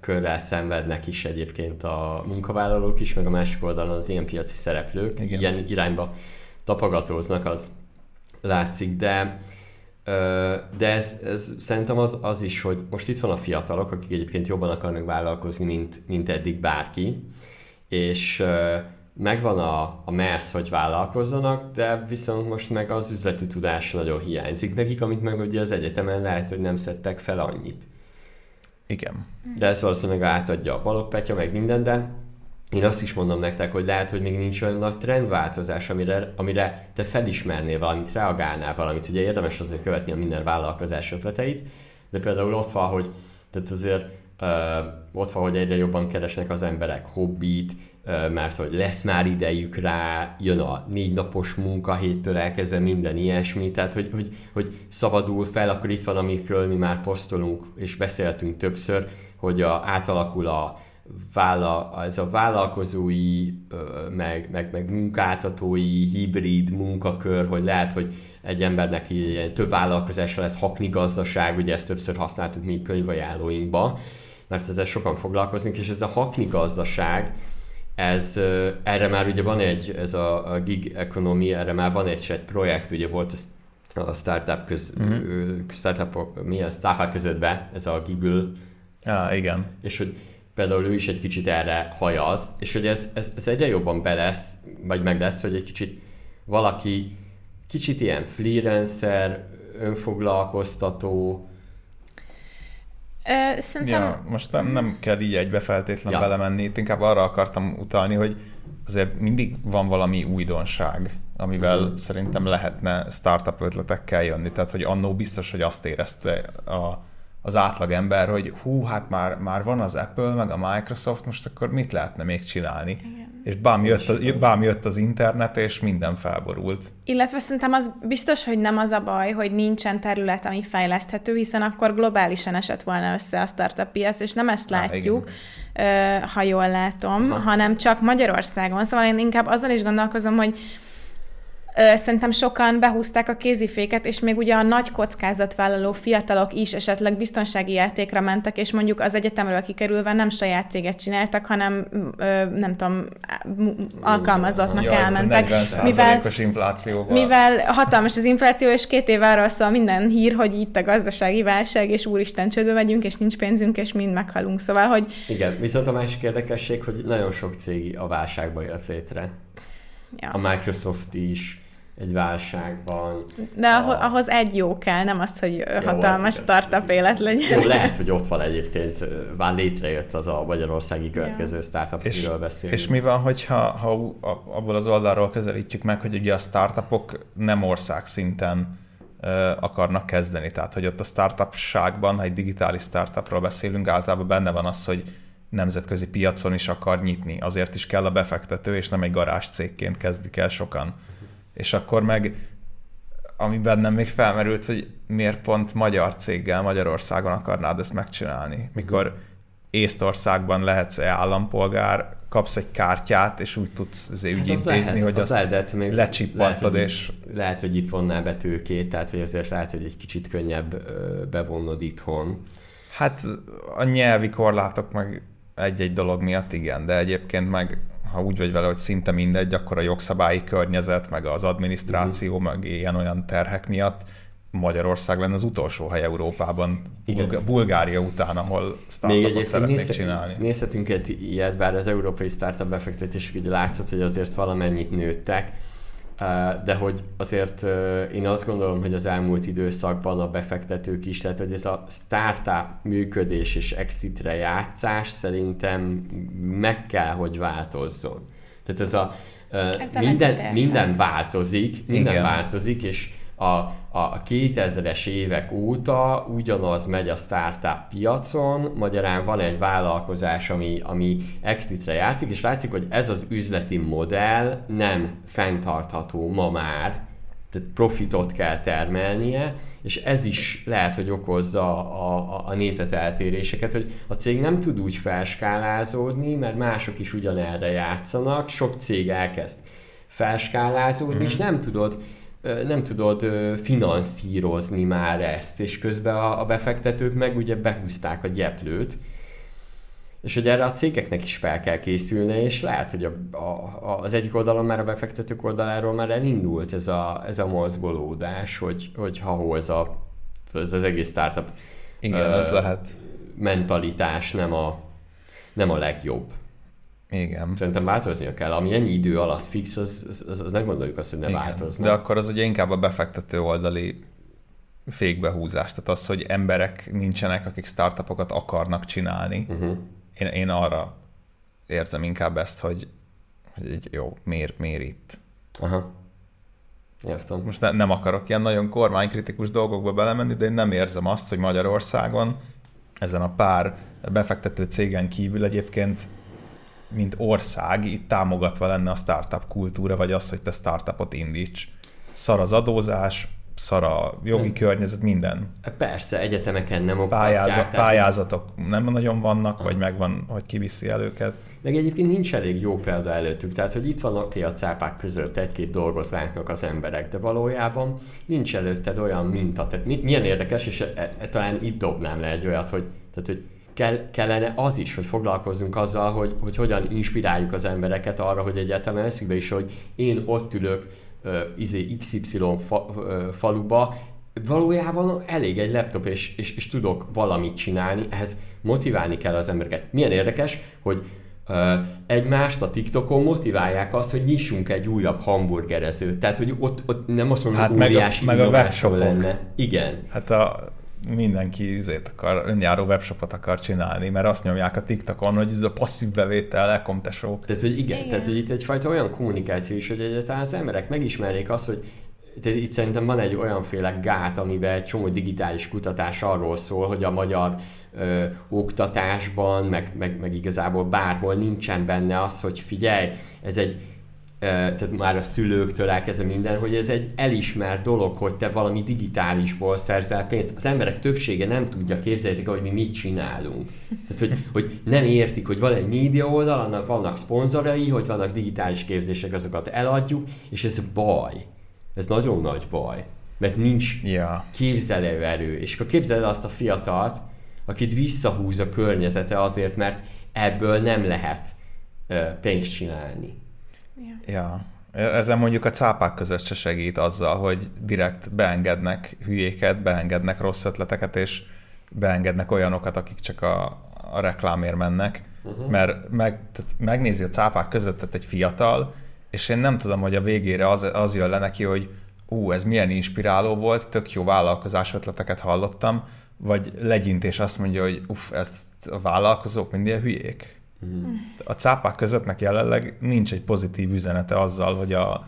körrel szenvednek is egyébként a munkavállalók is, meg a másik oldalon az ilyen piaci szereplők, igen. ilyen irányba tapogatóznak, az látszik, de de ez, ez szerintem az, az is, hogy most itt van a fiatalok, akik egyébként jobban akarnak vállalkozni, mint, mint eddig bárki, és megvan a, a mersz, hogy vállalkozzanak, de viszont most meg az üzleti tudás nagyon hiányzik nekik, amit meg ugye az egyetemen lehet, hogy nem szedtek fel annyit. Igen. De ez valószínűleg átadja a balogpetya, meg minden, de én azt is mondom nektek, hogy lehet, hogy még nincs olyan nagy trendváltozás, amire, amire te felismernél valamit, reagálnál valamit. Ugye érdemes azért követni a minden vállalkozás ötleteit, de például ott van, hogy tehát azért uh, ott van, hogy egyre jobban keresnek az emberek hobbit, mert hogy lesz már idejük rá, jön a négy napos munkahéttől elkezdve minden ilyesmi, tehát hogy, hogy, hogy szabadul fel, akkor itt van, amikről mi már posztolunk és beszéltünk többször, hogy a, átalakul a vállal, ez a vállalkozói, meg, meg, meg munkáltatói hibrid munkakör, hogy lehet, hogy egy embernek ilyen több vállalkozása lesz hakni gazdaság, ugye ezt többször használtuk mi könyvajánlóinkba, mert ezzel sokan foglalkoznak, és ez a hakni gazdaság, ez, erre már ugye van egy, ez a, a gig economy, erre már van egy, egy projekt, ugye volt ez a startup, köz, uh-huh. startup, mi a startup közöttben, ez a Google. Ah, igen. És hogy például ő is egy kicsit erre hajaz, és hogy ez, ez, ez egyre jobban be lesz, vagy meg lesz, hogy egy kicsit valaki kicsit ilyen freelancer, önfoglalkoztató, Ö, szerintem... Ja, most nem, nem kell így egybe feltétlenül ja. belemenni, itt inkább arra akartam utalni, hogy azért mindig van valami újdonság, amivel mm. szerintem lehetne startup ötletekkel jönni. Tehát, hogy annó biztos, hogy azt érezte a az átlagember, hogy hú, hát már, már van az Apple, meg a Microsoft, most akkor mit lehetne még csinálni? Igen. És bám jött, a, bám jött az internet, és minden felborult. Illetve szerintem az biztos, hogy nem az a baj, hogy nincsen terület, ami fejleszthető, hiszen akkor globálisan esett volna össze a startup piac, és nem ezt látjuk, Há, ha jól látom, ha. hanem csak Magyarországon. Szóval én inkább azzal is gondolkozom, hogy Szerintem sokan behúzták a kéziféket, és még ugye a nagy kockázatvállaló fiatalok is esetleg biztonsági játékra mentek, és mondjuk az egyetemről kikerülve nem saját céget csináltak, hanem nem tudom, alkalmazottnak Jaj, elmentek. 40 mivel, inflációval. Mivel hatalmas az infláció, és két év arról szól minden hír, hogy itt a gazdasági válság, és úristen csődbe megyünk, és nincs pénzünk, és mind meghalunk. Szóval, hogy... Igen, viszont a másik érdekesség, hogy nagyon sok cég a válságba jött létre. Ja. A Microsoft is, egy válságban. De a... ahhoz egy jó kell, nem az, hogy jó, hatalmas az startup élet legyen. Jó, lehet, hogy ott van egyébként, már létrejött az a magyarországi következő ja. startup, és, amiről beszélünk. És mi van, hogyha ha abból az oldalról közelítjük meg, hogy ugye a startupok nem ország szinten akarnak kezdeni. Tehát, hogy ott a startupságban, ha egy digitális startupról beszélünk, általában benne van az, hogy nemzetközi piacon is akar nyitni. Azért is kell a befektető, és nem egy garázs cégként kezdik el sokan és akkor meg ami bennem még felmerült, hogy miért pont magyar céggel Magyarországon akarnád ezt megcsinálni, mikor Észtországban lehetsz -e állampolgár, kapsz egy kártyát, és úgy tudsz azért hát ügyintézni, lehet, hogy az azt lehet, még lecsippantod, lehet, és... Lehet, hogy itt vonnál be tőkét, tehát hogy azért lehet, hogy egy kicsit könnyebb bevonnod itthon. Hát a nyelvi korlátok meg egy-egy dolog miatt igen, de egyébként meg ha úgy vagy vele, hogy szinte mindegy, akkor a jogszabályi környezet, meg az adminisztráció, mm. meg ilyen-olyan terhek miatt Magyarország lenne az utolsó hely Európában, Igen. Bulgária után, ahol startupot szeretnék nézhet, csinálni. Nézhetünk egy ilyet, bár az európai startup befektetések ugye látszott, hogy azért valamennyit nőttek, de hogy azért én azt gondolom, hogy az elmúlt időszakban a befektetők is, tehát hogy ez a startup működés és exitre játszás szerintem meg kell, hogy változzon. Tehát ez a minden, minden változik, minden Igen. változik, és a, a 2000-es évek óta ugyanaz megy a startup piacon, magyarán van egy vállalkozás, ami, ami exitre játszik, és látszik, hogy ez az üzleti modell nem fenntartható ma már, tehát profitot kell termelnie, és ez is lehet, hogy okozza a, a, a nézeteltéréseket, hogy a cég nem tud úgy felskálázódni, mert mások is ugyanerre játszanak, sok cég elkezd felskálázódni, mm-hmm. és nem tudod nem tudod finanszírozni már ezt, és közben a, a befektetők meg ugye behúzták a gyeplőt, és hogy erre a cégeknek is fel kell készülni, és lehet, hogy a, a, az egyik oldalon már a befektetők oldaláról már elindult ez a, ez a mozgolódás, hogy, hogy ha ez, a, ez az egész startup Igen, uh, ez lehet. mentalitás nem a, nem a legjobb. Igen. Szerintem változnia kell. Ami ennyi idő alatt fix, az, az, az, az nem gondoljuk azt, hogy ne Igen. változna. De akkor az ugye inkább a befektető oldali fékbehúzás. Tehát az, hogy emberek nincsenek, akik startupokat akarnak csinálni. Uh-huh. Én, én arra érzem inkább ezt, hogy, hogy jó, miért, miért itt? Aha. Értem. Most ne, nem akarok ilyen nagyon kormánykritikus dolgokba belemenni, de én nem érzem azt, hogy Magyarországon ezen a pár befektető cégen kívül egyébként mint ország itt támogatva lenne a startup kultúra, vagy az, hogy te startupot indíts. Szar az adózás, szar a jogi környezet, minden. Persze, egyetemeken nem oktatják. Pályázat. Pályázatok nem nagyon vannak, ha. vagy megvan, hogy kiviszi el őket. Meg egyébként nincs elég jó példa előttük, tehát hogy itt van oké a cápák között egy-két dolgot látnak az emberek, de valójában nincs előtted olyan minta. Tehát milyen érdekes, és e, e, talán itt dobnám le egy olyat, hogy, tehát, hogy kell, kellene az is, hogy foglalkozzunk azzal, hogy, hogy hogyan inspiráljuk az embereket arra, hogy egyáltalán eszükbe is, hogy én ott ülök uh, izé XY fa, uh, faluba, valójában elég egy laptop, és, és, és tudok valamit csinálni, ehhez motiválni kell az embereket. Milyen érdekes, hogy uh, egymást a TikTokon motiválják azt, hogy nyissunk egy újabb hamburgerezőt. Tehát, hogy ott, ott nem azt mondom, hát hogy óriási meg a, meg a lenne. Igen. Hát a mindenki üzét akar, önjáró webshopot akar csinálni, mert azt nyomják a TikTokon, hogy ez a passzív bevétel, elkomtesó. Tehát, hogy igen, igen, tehát hogy itt egyfajta olyan kommunikáció is, hogy egyáltalán az emberek megismerjék azt, hogy itt szerintem van egy olyanféle gát, amiben egy csomó digitális kutatás arról szól, hogy a magyar ö, oktatásban, meg, meg, meg igazából bárhol nincsen benne az, hogy figyelj, ez egy tehát már a szülőktől elkezdve minden, hogy ez egy elismert dolog, hogy te valami digitálisból szerzel pénzt. Az emberek többsége nem tudja, képzeljétek, hogy mi mit csinálunk. Tehát, hogy, hogy nem értik, hogy van egy média oldal, annak vannak szponzorai, hogy vannak digitális képzések, azokat eladjuk, és ez baj. Ez nagyon nagy baj. Mert nincs yeah. képzelő erő. És akkor képzeled azt a fiatalt, akit visszahúz a környezete azért, mert ebből nem lehet pénzt csinálni. Ja. Ezen mondjuk a cápák között se segít azzal, hogy direkt beengednek hülyéket, beengednek rossz ötleteket, és beengednek olyanokat, akik csak a, a reklámért mennek, uh-huh. mert meg, tehát megnézi a cápák között egy fiatal, és én nem tudom, hogy a végére az, az jön le neki, hogy ú, ez milyen inspiráló volt, tök jó vállalkozás ötleteket hallottam, vagy legyint és azt mondja, hogy uff, ezt a vállalkozók mindig hülyék. A cápák közöttnek jelenleg nincs egy pozitív üzenete azzal, hogy a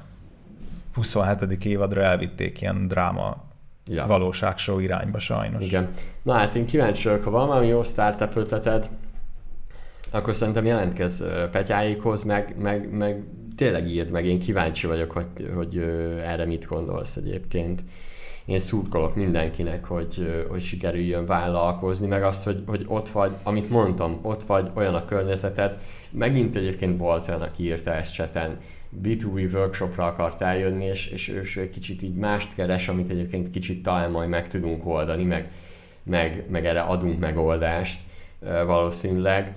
27. évadra elvitték ilyen dráma ja. valóságshow irányba sajnos. Igen. Na hát én kíváncsi vagyok, ha van valami jó startup ötleted, akkor szerintem jelentkezz Petyáikhoz, meg, meg, meg tényleg írd meg, én kíváncsi vagyok, hogy, hogy erre mit gondolsz egyébként én szurkolok mindenkinek, hogy, hogy sikerüljön vállalkozni, meg azt, hogy, hogy ott vagy, amit mondtam, ott vagy, olyan a környezeted. Megint egyébként volt olyan, aki írta ezt cseten, B2B workshopra akart eljönni, és, és ő egy kicsit így mást keres, amit egyébként kicsit talán majd meg tudunk oldani, meg, meg, meg erre adunk megoldást valószínűleg.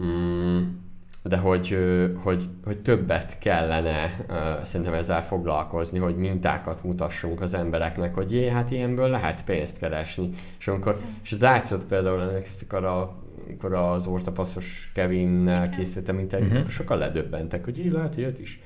Mm de hogy, hogy, hogy többet kellene szerintem ezzel foglalkozni, hogy mintákat mutassunk az embereknek, hogy jé, hát ilyenből lehet pénzt keresni. És amikor, és ez látszott például, emlékeztek arra, amikor az ortapaszos Kevinnel készítettem interjút, uh-huh. akkor sokan ledöbbentek, hogy így lehet ilyet is.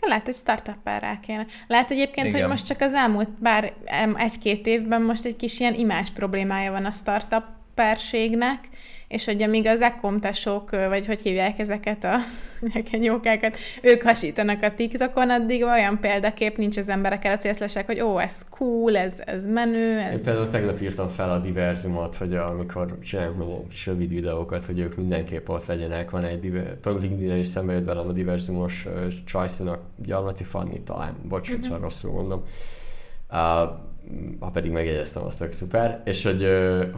Lehet, hogy startup rá kéne. Lehet egyébként, Igen. hogy most csak az elmúlt bár egy-két évben most egy kis ilyen imás problémája van a startup perségnek, és hogy amíg az ekomtesok, vagy hogy hívják ezeket a nyekenyókákat, ők hasítanak a TikTokon, addig olyan példakép nincs az emberek előtt, hogy ezt lesek, hogy ó, ez cool, ez, ez menő. Ez... Én például tegnap írtam fel a diverzumot, hogy amikor csinálunk kis rövid videókat, hogy ők mindenképp ott legyenek. Van egy, például LinkedIn is szembe jött velem a diverzumos Csajszínak, Gyarmati Fanni talán, bocs, uh-huh. rosszul mondom. Uh, ha pedig megjegyeztem, az tök szuper, és hogy,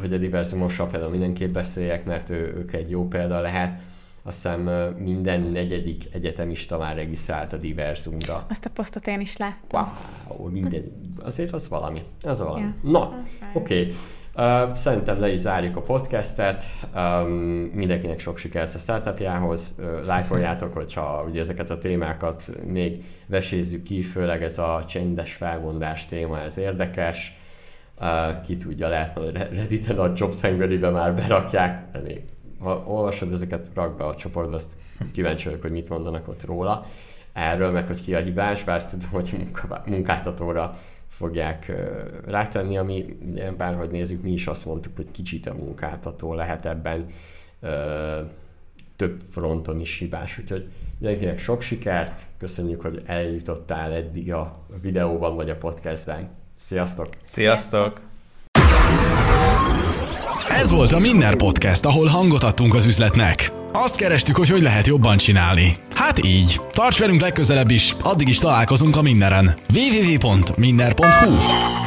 hogy a diverzumossal például mindenképp beszéljek, mert ő, ők egy jó példa lehet. Azt hiszem minden negyedik egyetemista már regisztrált a diverzumra. Azt a posztot én is láttam. Wow, minden, azért az valami. Az valami. Yeah, Na, oké. Okay. Szerintem le is zárjuk a podcastet. Mindenkinek sok sikert a startupjához. Uh, lájkoljátok, hogyha ugye ezeket a témákat még vesézzük ki, főleg ez a csendes felmondás téma, ez érdekes. Uh, ki tudja, lehet, hogy Redditen a Jobs már berakják, de még ha olvasod ezeket, rak be a csoportba, azt kíváncsi vagyok, hogy mit mondanak ott róla. Erről meg, hogy ki a hibás, bár tudom, hogy munkáltatóra fogják rátenni, ami bárhogy nézzük, mi is azt mondtuk, hogy kicsit a munkáltató lehet ebben ö, több fronton is hibás, úgyhogy mindenkinek sok sikert, köszönjük, hogy eljutottál eddig a videóban vagy a podcastben. Sziasztok! Sziasztok! Ez volt a Minner Podcast, ahol hangot adtunk az üzletnek. Azt kerestük, hogy hogy lehet jobban csinálni. Hát így. Tarts velünk legközelebb is, addig is találkozunk a Minneren. www.minner.hu